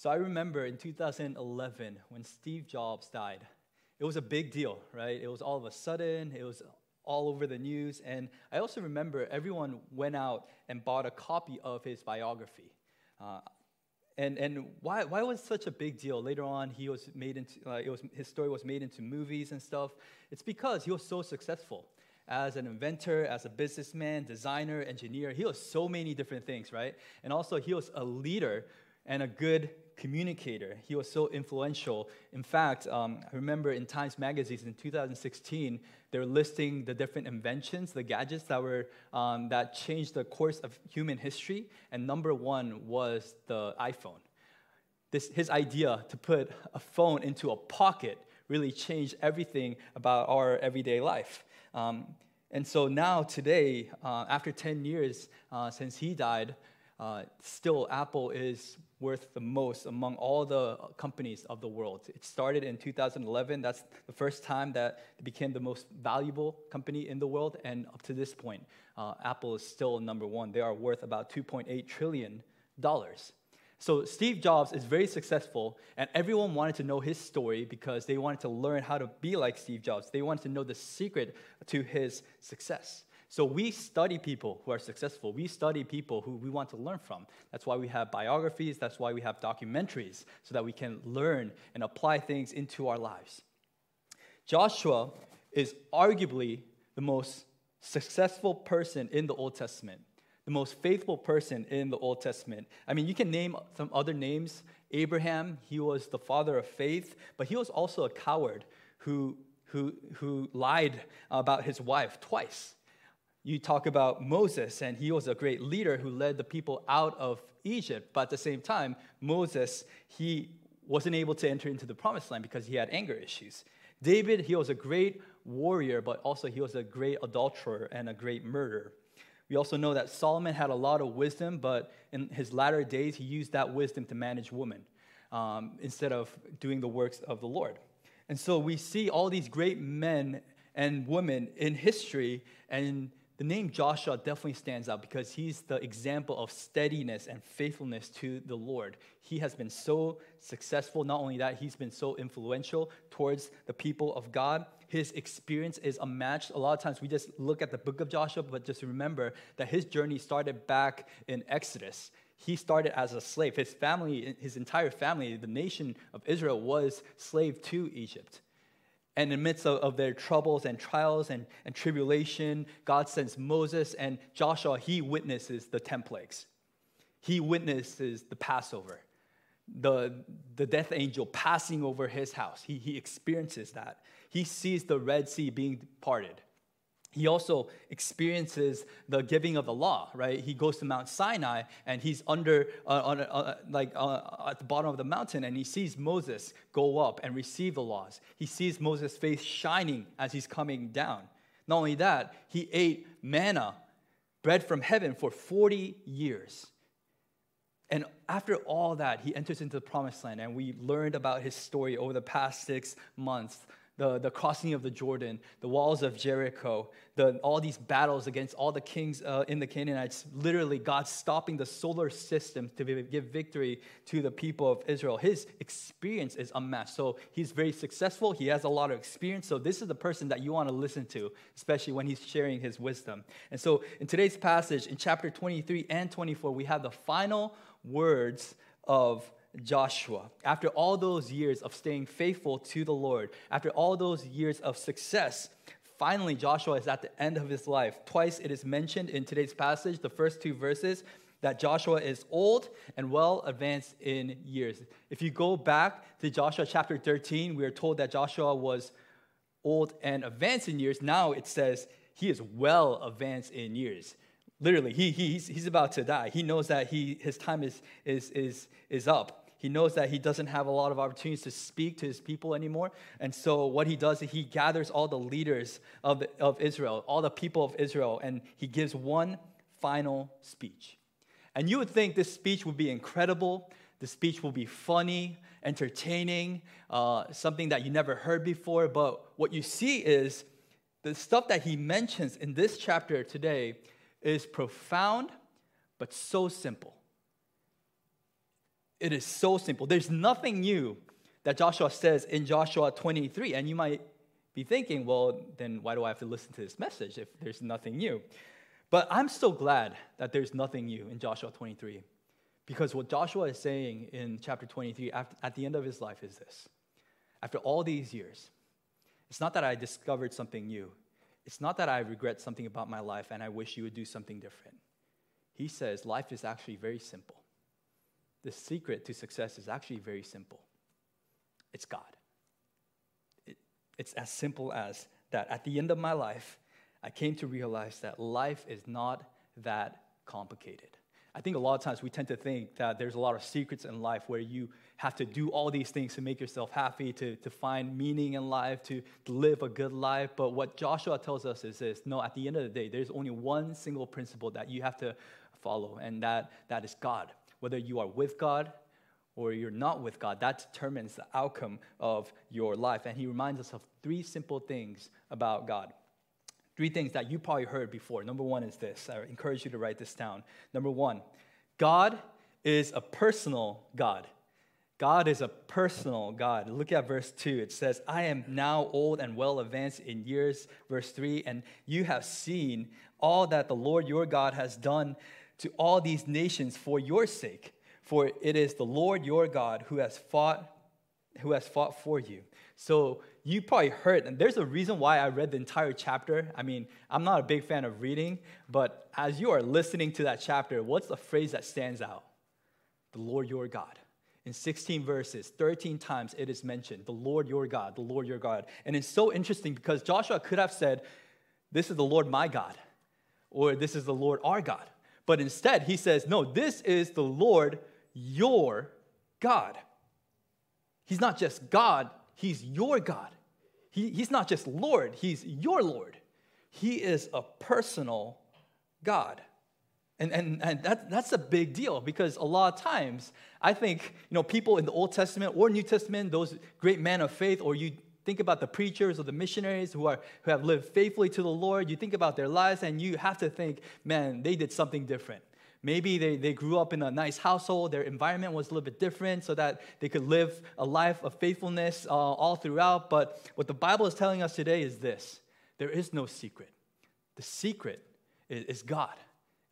So I remember in 2011 when Steve Jobs died. It was a big deal, right? It was all of a sudden, it was all over the news. And I also remember everyone went out and bought a copy of his biography. Uh, and and why, why was such a big deal? Later on, he was made into, uh, it was, his story was made into movies and stuff. It's because he was so successful as an inventor, as a businessman, designer, engineer. He was so many different things, right? And also, he was a leader and a good communicator. He was so influential. In fact, um, I remember in Times Magazine in 2016, they were listing the different inventions, the gadgets that were um, that changed the course of human history, and number one was the iPhone. This, his idea to put a phone into a pocket really changed everything about our everyday life. Um, and so now, today, uh, after 10 years uh, since he died, uh, still Apple is worth the most among all the companies of the world. It started in 2011. That's the first time that it became the most valuable company in the world. And up to this point, uh, Apple is still number one. They are worth about $2.8 trillion. So Steve Jobs is very successful, and everyone wanted to know his story because they wanted to learn how to be like Steve Jobs. They wanted to know the secret to his success. So we study people who are successful. We study people who we want to learn from. That's why we have biographies. That's why we have documentaries, so that we can learn and apply things into our lives. Joshua is arguably the most successful person in the Old Testament, the most faithful person in the Old Testament. I mean, you can name some other names. Abraham, he was the father of faith, but he was also a coward who, who, who lied about his wife twice. You talk about Moses, and he was a great leader who led the people out of Egypt. But at the same time, Moses, he wasn't able to enter into the promised land because he had anger issues. David, he was a great warrior, but also he was a great adulterer and a great murderer. We also know that Solomon had a lot of wisdom, but in his latter days, he used that wisdom to manage women um, instead of doing the works of the Lord. And so we see all these great men and women in history, and the name Joshua definitely stands out because he's the example of steadiness and faithfulness to the Lord. He has been so successful. Not only that, he's been so influential towards the people of God. His experience is unmatched. A lot of times we just look at the book of Joshua, but just remember that his journey started back in Exodus. He started as a slave. His family, his entire family, the nation of Israel, was slave to Egypt. And in the midst of, of, their troubles and trials and, and tribulation, God sends Moses and Joshua, he witnesses the 10 plagues. He witnesses the Passover, the, the death angel passing over his house. He, he experiences that. He sees the Red Sea being parted he also experiences the giving of the law, right? He goes to Mount Sinai and he's under, uh, on, uh, like uh, at the bottom of the mountain, and he sees Moses go up and receive the laws. He sees Moses' face shining as he's coming down. Not only that, he ate manna, bread from heaven, for 40 years. And after all that, he enters into the promised land, and we learned about his story over the past six months the, the crossing of the Jordan, the walls of Jericho, the, all these battles against all the kings uh, in the Canaanites, literally God stopping the solar system to be, give victory to the people of Israel. His experience is unmatched. So he's very successful. He has a lot of experience. So this is the person that you want to listen to, especially when he's sharing his wisdom. And so in today's passage, in chapter 23 and 24, we have the final words of Joshua. After all those years of staying faithful to the Lord, after all those years of success, finally Joshua is at the end of his life. Twice it is mentioned in today's passage, the first two verses, that Joshua is old and well advanced in years. If you go back to Joshua chapter 13, we are told that Joshua was old and advanced in years. Now it says he is well advanced in years. Literally, he, he's, he's about to die. He knows that he, his time is, is, is, is up he knows that he doesn't have a lot of opportunities to speak to his people anymore. And so, what he does is he gathers all the leaders of, of Israel, all the people of Israel, and he gives one final speech. And you would think this speech would be incredible. The speech will be funny, entertaining, uh, something that you never heard before. But what you see is the stuff that he mentions in this chapter today is profound, but so simple. It is so simple. There's nothing new that Joshua says in Joshua 23. And you might be thinking, well, then why do I have to listen to this message if there's nothing new? But I'm so glad that there's nothing new in Joshua 23. Because what Joshua is saying in chapter 23 at the end of his life is this After all these years, it's not that I discovered something new, it's not that I regret something about my life and I wish you would do something different. He says life is actually very simple. The secret to success is actually very simple it's God. It, it's as simple as that at the end of my life, I came to realize that life is not that complicated. I think a lot of times we tend to think that there's a lot of secrets in life where you have to do all these things to make yourself happy, to, to find meaning in life, to, to live a good life. But what Joshua tells us is this no, at the end of the day, there's only one single principle that you have to follow, and that, that is God. Whether you are with God or you're not with God, that determines the outcome of your life. And he reminds us of three simple things about God. Three things that you probably heard before. Number one is this. I encourage you to write this down. Number one, God is a personal God. God is a personal God. Look at verse 2. It says, I am now old and well advanced in years. Verse 3, and you have seen all that the Lord your God has done to all these nations for your sake. For it is the Lord your God who has fought, who has fought for you. So you probably heard, and there's a reason why I read the entire chapter. I mean, I'm not a big fan of reading, but as you are listening to that chapter, what's the phrase that stands out? The Lord your God. In 16 verses, 13 times it is mentioned, the Lord your God, the Lord your God. And it's so interesting because Joshua could have said, This is the Lord my God, or this is the Lord our God. But instead, he says, No, this is the Lord your God. He's not just God, He's your God. He, he's not just Lord, He's your Lord. He is a personal God. And, and, and that, that's a big deal because a lot of times I think you know people in the Old Testament or New Testament, those great men of faith, or you think about the preachers or the missionaries who, are, who have lived faithfully to the Lord, you think about their lives and you have to think, man, they did something different. Maybe they, they grew up in a nice household, their environment was a little bit different so that they could live a life of faithfulness uh, all throughout. But what the Bible is telling us today is this there is no secret. The secret is, is God,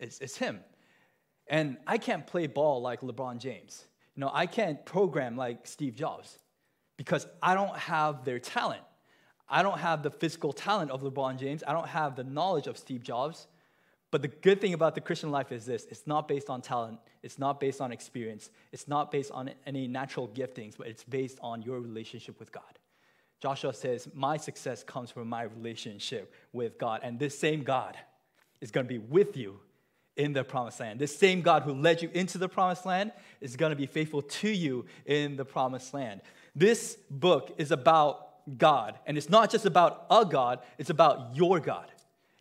it's, it's Him. And I can't play ball like LeBron James. You know, I can't program like Steve Jobs because I don't have their talent. I don't have the physical talent of LeBron James. I don't have the knowledge of Steve Jobs. But the good thing about the Christian life is this it's not based on talent, it's not based on experience, it's not based on any natural giftings, but it's based on your relationship with God. Joshua says, My success comes from my relationship with God. And this same God is going to be with you in the promised land. This same God who led you into the promised land is going to be faithful to you in the promised land. This book is about God, and it's not just about a God, it's about your God.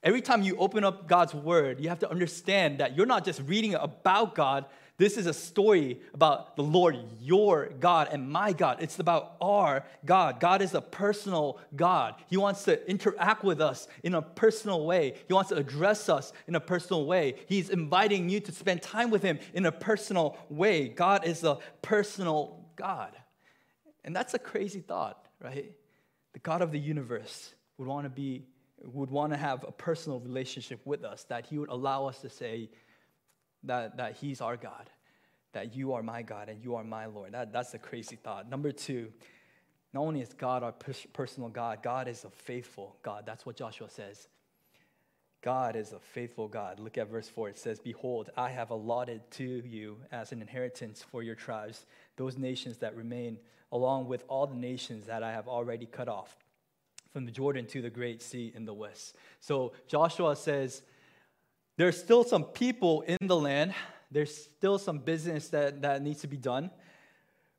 Every time you open up God's word, you have to understand that you're not just reading about God. This is a story about the Lord, your God, and my God. It's about our God. God is a personal God. He wants to interact with us in a personal way, He wants to address us in a personal way. He's inviting you to spend time with Him in a personal way. God is a personal God. And that's a crazy thought, right? The God of the universe would want to be would want to have a personal relationship with us, that He would allow us to say that, that He's our God, that you are my God and you are my Lord. That, that's a crazy thought. Number two, not only is God our personal God, God is a faithful God. That's what Joshua says. God is a faithful God. Look at verse 4. It says, Behold, I have allotted to you as an inheritance for your tribes those nations that remain, along with all the nations that I have already cut off from the Jordan to the great sea in the west. So Joshua says, There's still some people in the land, there's still some business that, that needs to be done.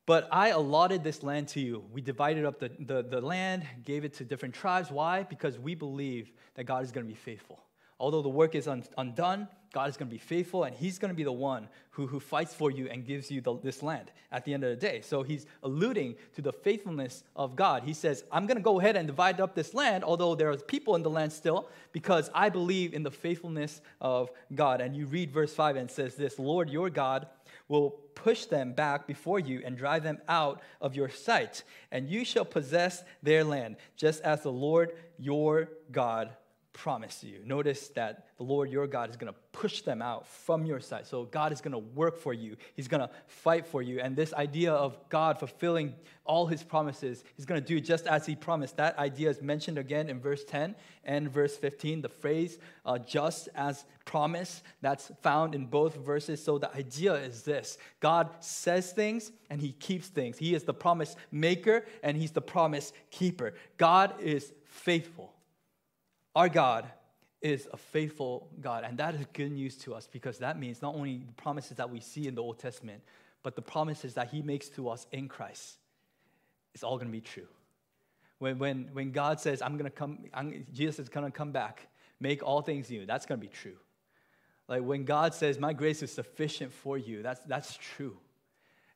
But I allotted this land to you. We divided up the, the, the land, gave it to different tribes. Why? Because we believe that God is going to be faithful. Although the work is un- undone, God is going to be faithful and He's going to be the one who, who fights for you and gives you the, this land at the end of the day. So He's alluding to the faithfulness of God. He says, I'm going to go ahead and divide up this land, although there are people in the land still, because I believe in the faithfulness of God. And you read verse 5 and says this Lord your God will push them back before you and drive them out of your sight, and you shall possess their land, just as the Lord your God promised you. Notice that the Lord your God is going to push them out from your side. So God is going to work for you. He's going to fight for you. And this idea of God fulfilling all his promises, he's going to do just as he promised. That idea is mentioned again in verse 10 and verse 15. The phrase uh, just as promise, that's found in both verses. So the idea is this God says things and he keeps things. He is the promise maker and he's the promise keeper. God is faithful. Our God is a faithful God, and that is good news to us because that means not only the promises that we see in the Old Testament, but the promises that He makes to us in Christ. It's all going to be true. When, when, when God says, I'm going to come, I'm, Jesus is going to come back, make all things new, that's going to be true. Like when God says, My grace is sufficient for you, that's, that's true.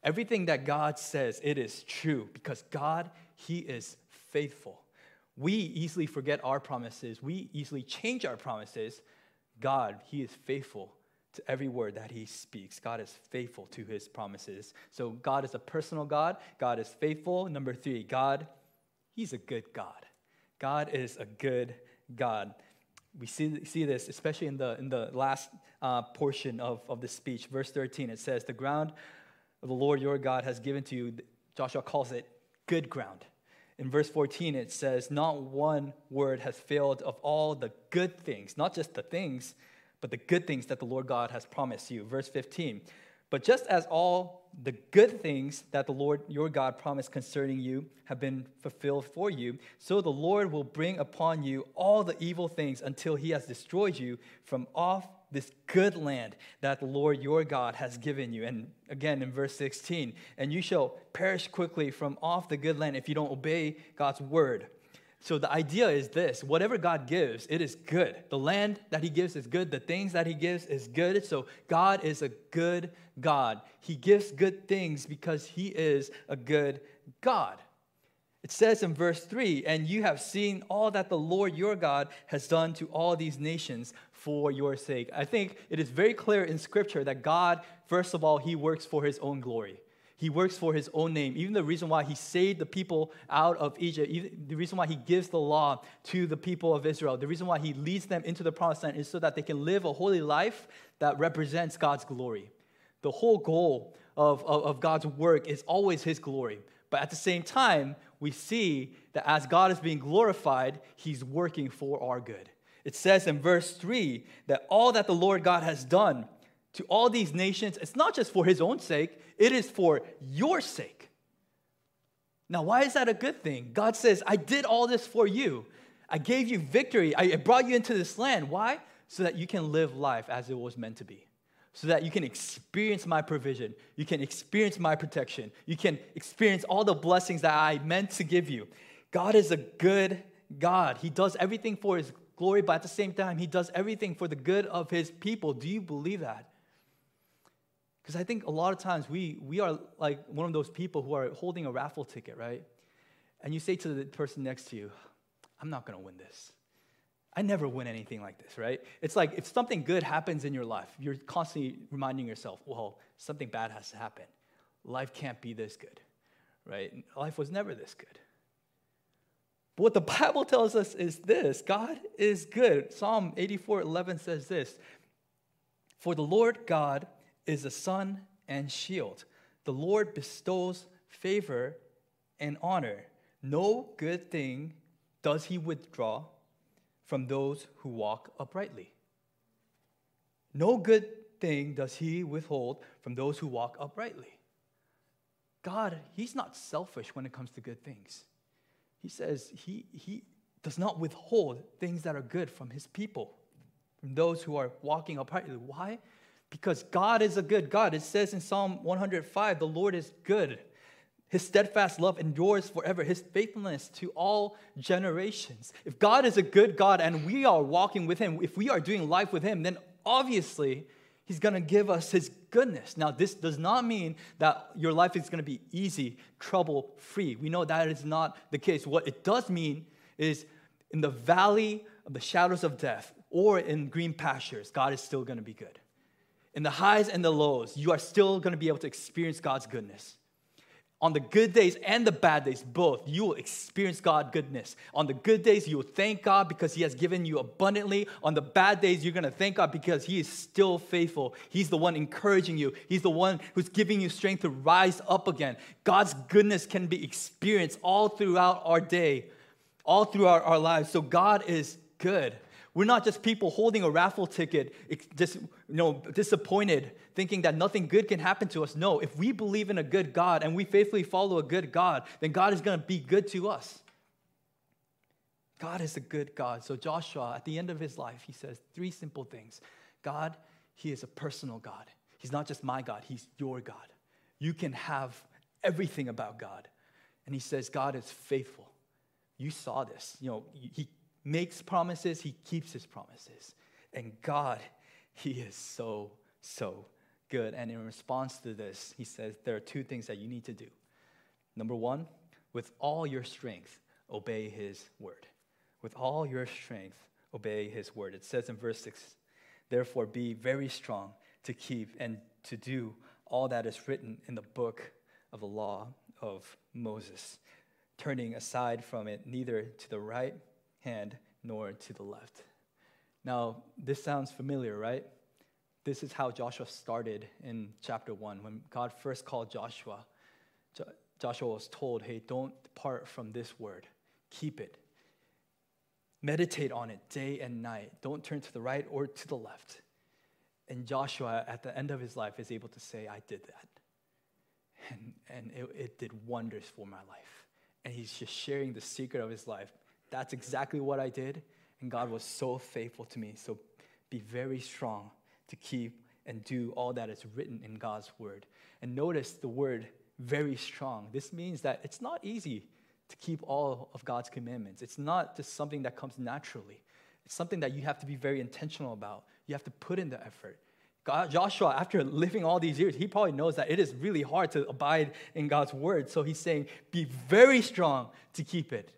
Everything that God says, it is true because God, He is faithful. We easily forget our promises. We easily change our promises. God, He is faithful to every word that He speaks. God is faithful to His promises. So, God is a personal God. God is faithful. Number three, God, He's a good God. God is a good God. We see, see this, especially in the, in the last uh, portion of, of the speech. Verse 13, it says, The ground of the Lord your God has given to you, Joshua calls it good ground. In verse 14, it says, Not one word has failed of all the good things, not just the things, but the good things that the Lord God has promised you. Verse 15, But just as all the good things that the Lord your God promised concerning you have been fulfilled for you, so the Lord will bring upon you all the evil things until he has destroyed you from off this good land that the Lord your God has given you. And again in verse 16, and you shall perish quickly from off the good land if you don't obey God's word. So the idea is this whatever God gives, it is good. The land that He gives is good. The things that He gives is good. So God is a good God. He gives good things because He is a good God. It says in verse 3 And you have seen all that the Lord your God has done to all these nations for your sake. I think it is very clear in Scripture that God, first of all, He works for His own glory. He works for his own name. Even the reason why he saved the people out of Egypt, the reason why he gives the law to the people of Israel, the reason why he leads them into the promised land is so that they can live a holy life that represents God's glory. The whole goal of, of, of God's work is always his glory. But at the same time, we see that as God is being glorified, he's working for our good. It says in verse 3 that all that the Lord God has done to all these nations, it's not just for his own sake, it is for your sake. Now, why is that a good thing? God says, I did all this for you. I gave you victory. I brought you into this land. Why? So that you can live life as it was meant to be. So that you can experience my provision. You can experience my protection. You can experience all the blessings that I meant to give you. God is a good God. He does everything for his glory, but at the same time, he does everything for the good of his people. Do you believe that? Because I think a lot of times we, we are like one of those people who are holding a raffle ticket, right? And you say to the person next to you, I'm not going to win this. I never win anything like this, right? It's like if something good happens in your life, you're constantly reminding yourself, well, something bad has to happen. Life can't be this good, right? Life was never this good. But what the Bible tells us is this God is good. Psalm 84 11 says this For the Lord God is a sun and shield. The Lord bestows favor and honor. No good thing does he withdraw from those who walk uprightly. No good thing does he withhold from those who walk uprightly. God, he's not selfish when it comes to good things. He says he, he does not withhold things that are good from his people, from those who are walking uprightly. Why? because God is a good God. It says in Psalm 105, the Lord is good. His steadfast love endures forever, his faithfulness to all generations. If God is a good God and we are walking with him, if we are doing life with him, then obviously he's going to give us his goodness. Now, this does not mean that your life is going to be easy, trouble free. We know that is not the case. What it does mean is in the valley of the shadows of death or in green pastures, God is still going to be good. In the highs and the lows, you are still going to be able to experience God's goodness. On the good days and the bad days, both, you will experience God's goodness. On the good days, you will thank God because He has given you abundantly. On the bad days, you're to thank God because He is still faithful. He's the one encouraging you, He's the one who's giving you strength to rise up again. God's goodness can be experienced all throughout our day, all throughout our lives. So, God is good. We're not just people holding a raffle ticket, just you know, disappointed, thinking that nothing good can happen to us. No, if we believe in a good God and we faithfully follow a good God, then God is going to be good to us. God is a good God. So Joshua, at the end of his life, he says three simple things. God, he is a personal God. He's not just my God, he's your God. You can have everything about God. And he says God is faithful. You saw this. You know, he makes promises, he keeps his promises. And God, he is so, so good. And in response to this, he says there are two things that you need to do. Number one, with all your strength, obey his word. With all your strength, obey his word. It says in verse 6 Therefore, be very strong to keep and to do all that is written in the book of the law of Moses, turning aside from it neither to the right hand nor to the left. Now, this sounds familiar, right? This is how Joshua started in chapter 1. When God first called Joshua, Joshua was told, hey, don't depart from this word, keep it. Meditate on it day and night. Don't turn to the right or to the left. And Joshua, at the end of his life, is able to say, I did that. And, and it, it did wonders for my life. And he's just sharing the secret of his life that's exactly what I did. And God was so faithful to me. So be very strong to keep and do all that is written in God's word. And notice the word very strong. This means that it's not easy to keep all of God's commandments. It's not just something that comes naturally. It's something that you have to be very intentional about. You have to put in the effort. God, Joshua, after living all these years, he probably knows that it is really hard to abide in God's word. So he's saying, be very strong to keep it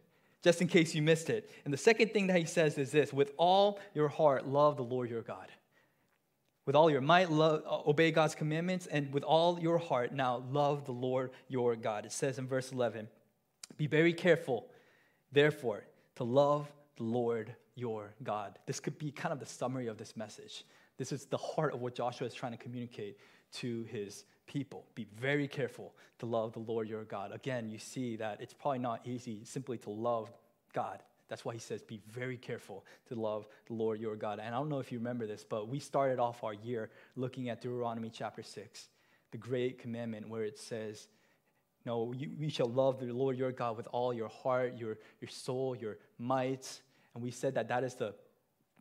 just in case you missed it. And the second thing that he says is this with all your heart, love the Lord your God. With all your might, love, uh, obey God's commandments, and with all your heart, now love the Lord your God. It says in verse 11, Be very careful, therefore, to love the Lord your God. This could be kind of the summary of this message. This is the heart of what Joshua is trying to communicate to his people. Be very careful to love the Lord your God. Again, you see that it's probably not easy simply to love God. That's why he says, be very careful to love the Lord your God. And I don't know if you remember this, but we started off our year looking at Deuteronomy chapter 6, the great commandment where it says, No, you, shall love the Lord your God with all your heart, your, your soul, your might. And we said that that is the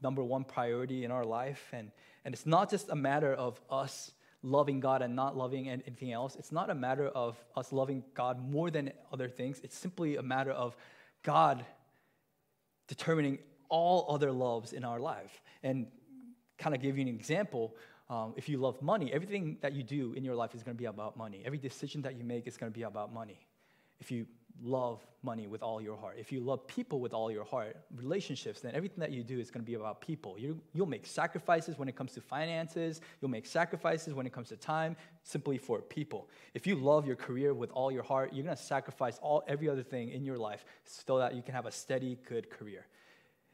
number one priority in our life. And, and it's not just a matter of us loving God and not loving anything else. It's not a matter of us loving God more than other things. It's simply a matter of God determining all other loves in our life. And kind of give you an example, um, if you love money, everything that you do in your life is going to be about money. Every decision that you make is going to be about money. If you love money with all your heart, if you love people with all your heart, relationships, then everything that you do is going to be about people. You, you'll make sacrifices when it comes to finances, you'll make sacrifices when it comes to time, simply for people. If you love your career with all your heart, you're going to sacrifice all every other thing in your life so that you can have a steady, good career.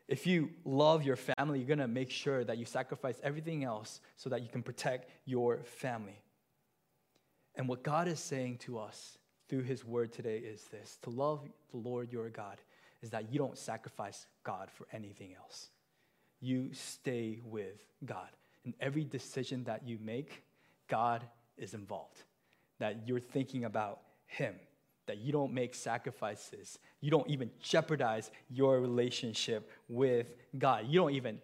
If you love your family, you're going to make sure that you sacrifice everything else so that you can protect your family. And what God is saying to us through his word today is this to love the Lord your God is that you don't sacrifice God for anything else. You stay with God. In every decision that you make, God is involved. That you're thinking about him. That you don't make sacrifices. You don't even jeopardize your relationship with God. You don't even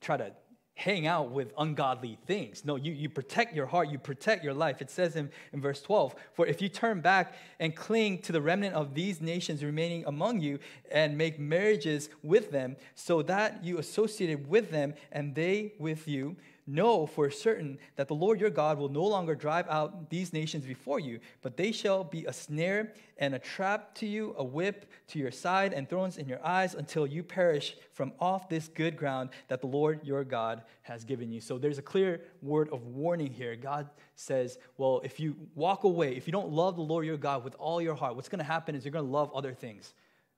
try to hang out with ungodly things. No, you, you protect your heart, you protect your life. It says in, in verse 12, For if you turn back and cling to the remnant of these nations remaining among you and make marriages with them, so that you associated with them and they with you, know for certain that the Lord your God will no longer drive out these nations before you, but they shall be a snare and a trap to you, a whip to your side, and thorns in your eyes until you perish from off this good ground that the Lord your God has given you. So there's a clear word of warning here. God says, Well, if you walk away, if you don't love the Lord your God with all your heart, what's going to happen is you're going to love other things.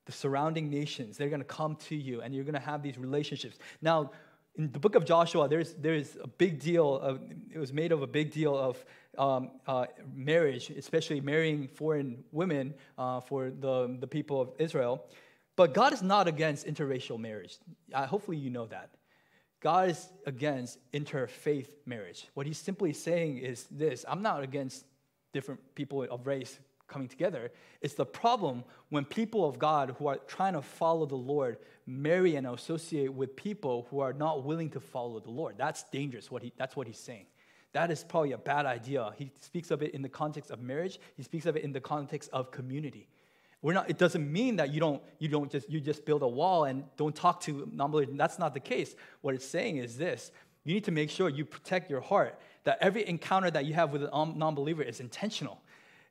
The surrounding nations, they're going to come to you and you're going to have these relationships. Now, in the book of Joshua, there's, there's a big deal, of, it was made of a big deal of um, uh, marriage, especially marrying foreign women uh, for the, the people of Israel. But God is not against interracial marriage. Uh, hopefully, you know that. God is against interfaith marriage. What he's simply saying is this I'm not against different people of race coming together. It's the problem when people of God who are trying to follow the Lord marry and associate with people who are not willing to follow the Lord. That's dangerous. What he, that's what he's saying. That is probably a bad idea. He speaks of it in the context of marriage. He speaks of it in the context of community. We're not, it doesn't mean that you don't, you don't just, you just build a wall and don't talk to non-believers. That's not the case. What it's saying is this. You need to make sure you protect your heart, that every encounter that you have with a non-believer is intentional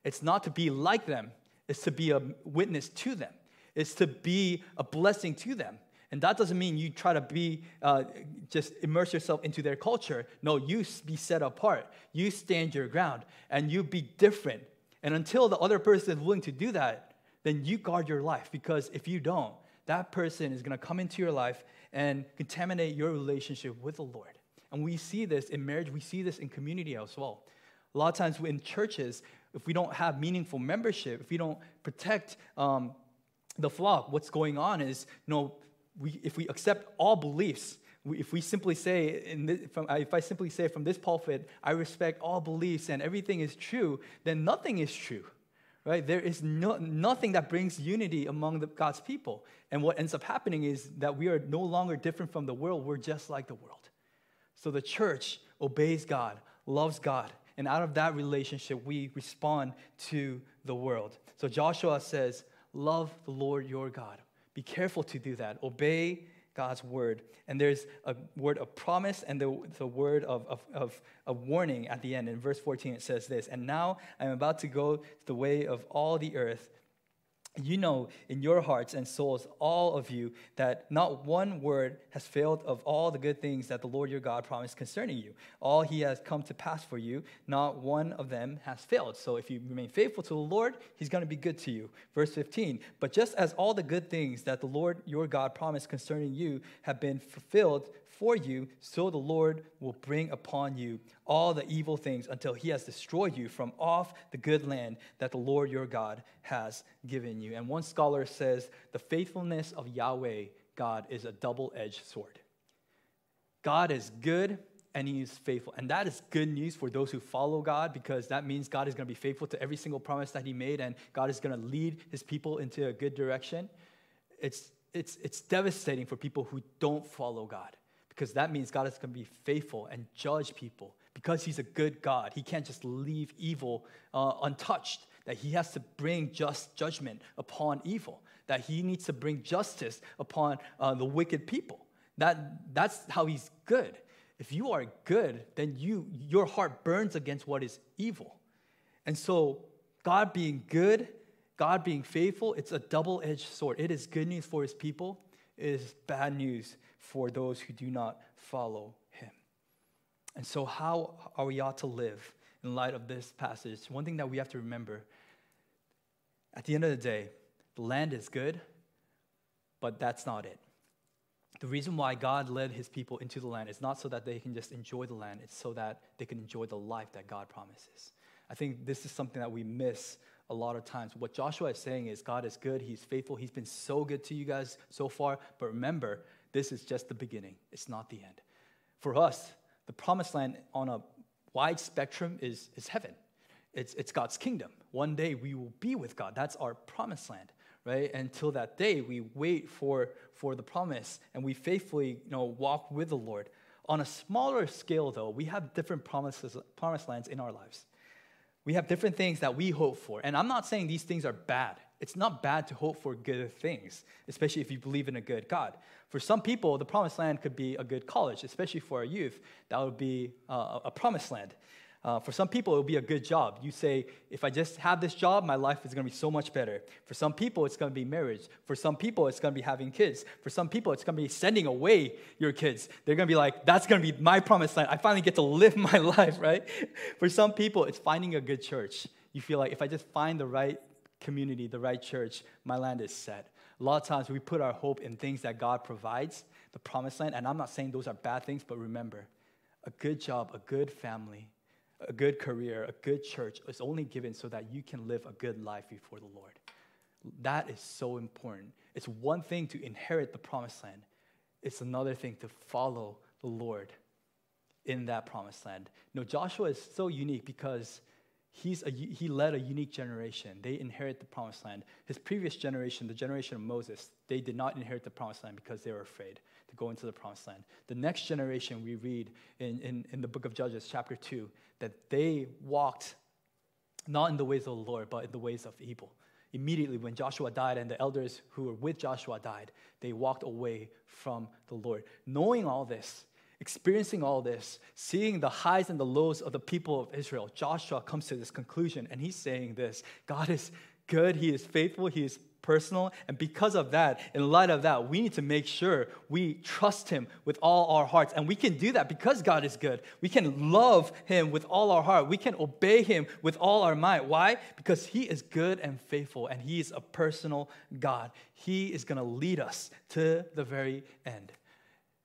it's not to be like them, it's to be a witness to them, it's to be a blessing to them. And that doesn't mean you try to be, uh, just immerse yourself into their culture. No, you be set apart. You stand your ground and you be different. And until the other person is willing to do that, then you guard your life because if you don't, that person is going to come into your life and contaminate your relationship with the Lord. And we see this in marriage, we see this in community as well. A lot of times in churches, if we don't have meaningful membership, if we don't protect um, the flock, what's going on is, you know, we, if we accept all beliefs, if we simply say, this, from, if I simply say from this pulpit, I respect all beliefs and everything is true, then nothing is true, right? There is no, nothing that brings unity among the, God's people. And what ends up happening is that we are no longer different from the world, we're just like the world. So the church obeys God, loves God, and out of that relationship, we respond to the world. So Joshua says, Love the Lord your God. Be careful to do that. Obey God's word. And there's a word of promise and the, the word of, of, of, warning at the end. In verse 14, it says this And now I'm about to go the way of all the earth you know in your hearts and souls, all of you, that not one word has failed of all the good things that the Lord your God promised concerning you. All he has come to pass for you, not one of them has failed. So if you remain faithful to the Lord, he's going to be good to you. Verse 15, but just as all the good things that the Lord your God promised concerning you have been fulfilled for you, so the Lord will bring upon you all the evil things until he has destroyed you from off the good land that the Lord your God has given you. And one scholar says the faithfulness of Yahweh, God, is a double edged sword. God is good and he is faithful. And that is good news for those who follow God because that means God is going to be faithful to every single promise that he made and God is going to lead his people into a good direction. It's, it's, it's devastating for people who don't follow God because that means God is going to be faithful and judge people. Because He's a good God, He can't just leave evil uh, untouched, that He has to bring just judgment upon evil, that He needs to bring justice upon uh, the wicked people. That, that's how He's good. If you are good, then you, your heart burns against what is evil. And so, God being good, God being faithful, it's a double edged sword. It is good news for His people, it is bad news for those who do not follow him. And so, how are we ought to live in light of this passage? One thing that we have to remember at the end of the day, the land is good, but that's not it. The reason why God led his people into the land is not so that they can just enjoy the land, it's so that they can enjoy the life that God promises. I think this is something that we miss a lot of times. What Joshua is saying is God is good, He's faithful, He's been so good to you guys so far. But remember, this is just the beginning, it's not the end. For us, the promised land on a wide spectrum is, is heaven. It's, it's God's kingdom. One day we will be with God. That's our promised land, right? Until that day, we wait for, for the promise and we faithfully you know, walk with the Lord. On a smaller scale, though, we have different promises, promised lands in our lives. We have different things that we hope for. And I'm not saying these things are bad. It's not bad to hope for good things, especially if you believe in a good God. For some people, the promised land could be a good college, especially for our youth. That would be uh, a promised land. Uh, for some people, it will be a good job. You say, if I just have this job, my life is going to be so much better. For some people, it's going to be marriage. For some people, it's going to be having kids. For some people, it's going to be sending away your kids. They're going to be like, that's going to be my promised land. I finally get to live my life, right? For some people, it's finding a good church. You feel like if I just find the right community, the right church, my land is set. A lot of times we put our hope in things that God provides, the promised land. And I'm not saying those are bad things, but remember, a good job, a good family, a good career, a good church is only given so that you can live a good life before the Lord. That is so important. It's one thing to inherit the promised land, it's another thing to follow the Lord in that promised land. No, Joshua is so unique because he's a, he led a unique generation. They inherit the promised land. His previous generation, the generation of Moses, they did not inherit the promised land because they were afraid to go into the promised land. The next generation, we read in, in, in the book of Judges, chapter 2, that they walked not in the ways of the Lord, but in the ways of evil. Immediately, when Joshua died and the elders who were with Joshua died, they walked away from the Lord. Knowing all this, experiencing all this, seeing the highs and the lows of the people of Israel, Joshua comes to this conclusion and he's saying this God is good, He is faithful, He is personal. And because of that, in light of that, we need to make sure we trust Him with all our hearts. And we can do that because God is good. We can love Him with all our heart. We can obey Him with all our might. Why? Because He is good and faithful, and He is a personal God. He is going to lead us to the very end.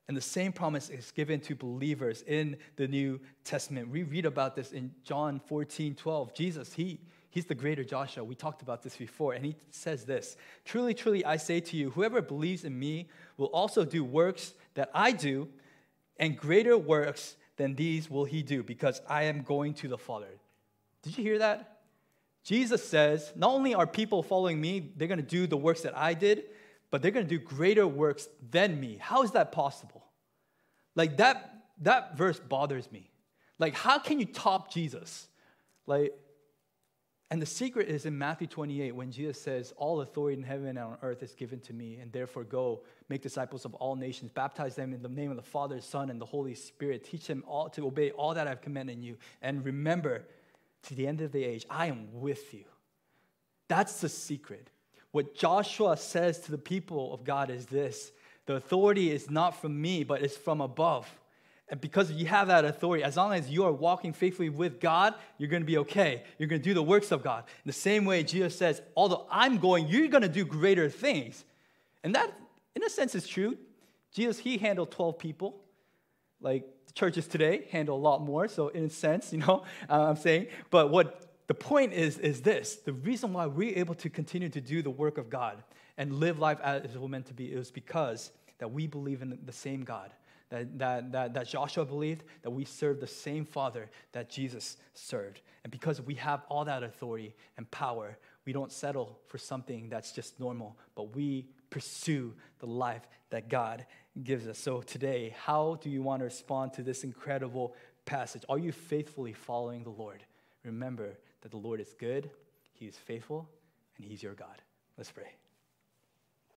And the same promise is given to believers in the New Testament. We read about this in John 14, 12. Jesus, He He's the greater Joshua. We talked about this before. And he says this Truly, truly, I say to you, whoever believes in me will also do works that I do, and greater works than these will he do, because I am going to the Father. Did you hear that? Jesus says, Not only are people following me, they're going to do the works that I did, but they're going to do greater works than me. How is that possible? Like that, that verse bothers me. Like, how can you top Jesus? Like, and the secret is in Matthew 28 when Jesus says, All authority in heaven and on earth is given to me, and therefore go make disciples of all nations, baptize them in the name of the Father, Son, and the Holy Spirit, teach them all to obey all that I've commanded you, and remember to the end of the age, I am with you. That's the secret. What Joshua says to the people of God is this the authority is not from me, but it's from above. And because you have that authority, as long as you are walking faithfully with God, you're going to be okay. You're going to do the works of God. In the same way, Jesus says, although I'm going, you're going to do greater things. And that, in a sense, is true. Jesus, he handled 12 people. Like churches today handle a lot more. So, in a sense, you know, uh, I'm saying. But what the point is, is this the reason why we're able to continue to do the work of God and live life as we're meant to be is because that we believe in the same God that, that, that, that Joshua believed, that we serve the same Father that Jesus served. And because we have all that authority and power, we don't settle for something that's just normal, but we pursue the life that God gives us. So today, how do you want to respond to this incredible passage? Are you faithfully following the Lord? Remember that the Lord is good, He is faithful, and He's your God. Let's pray.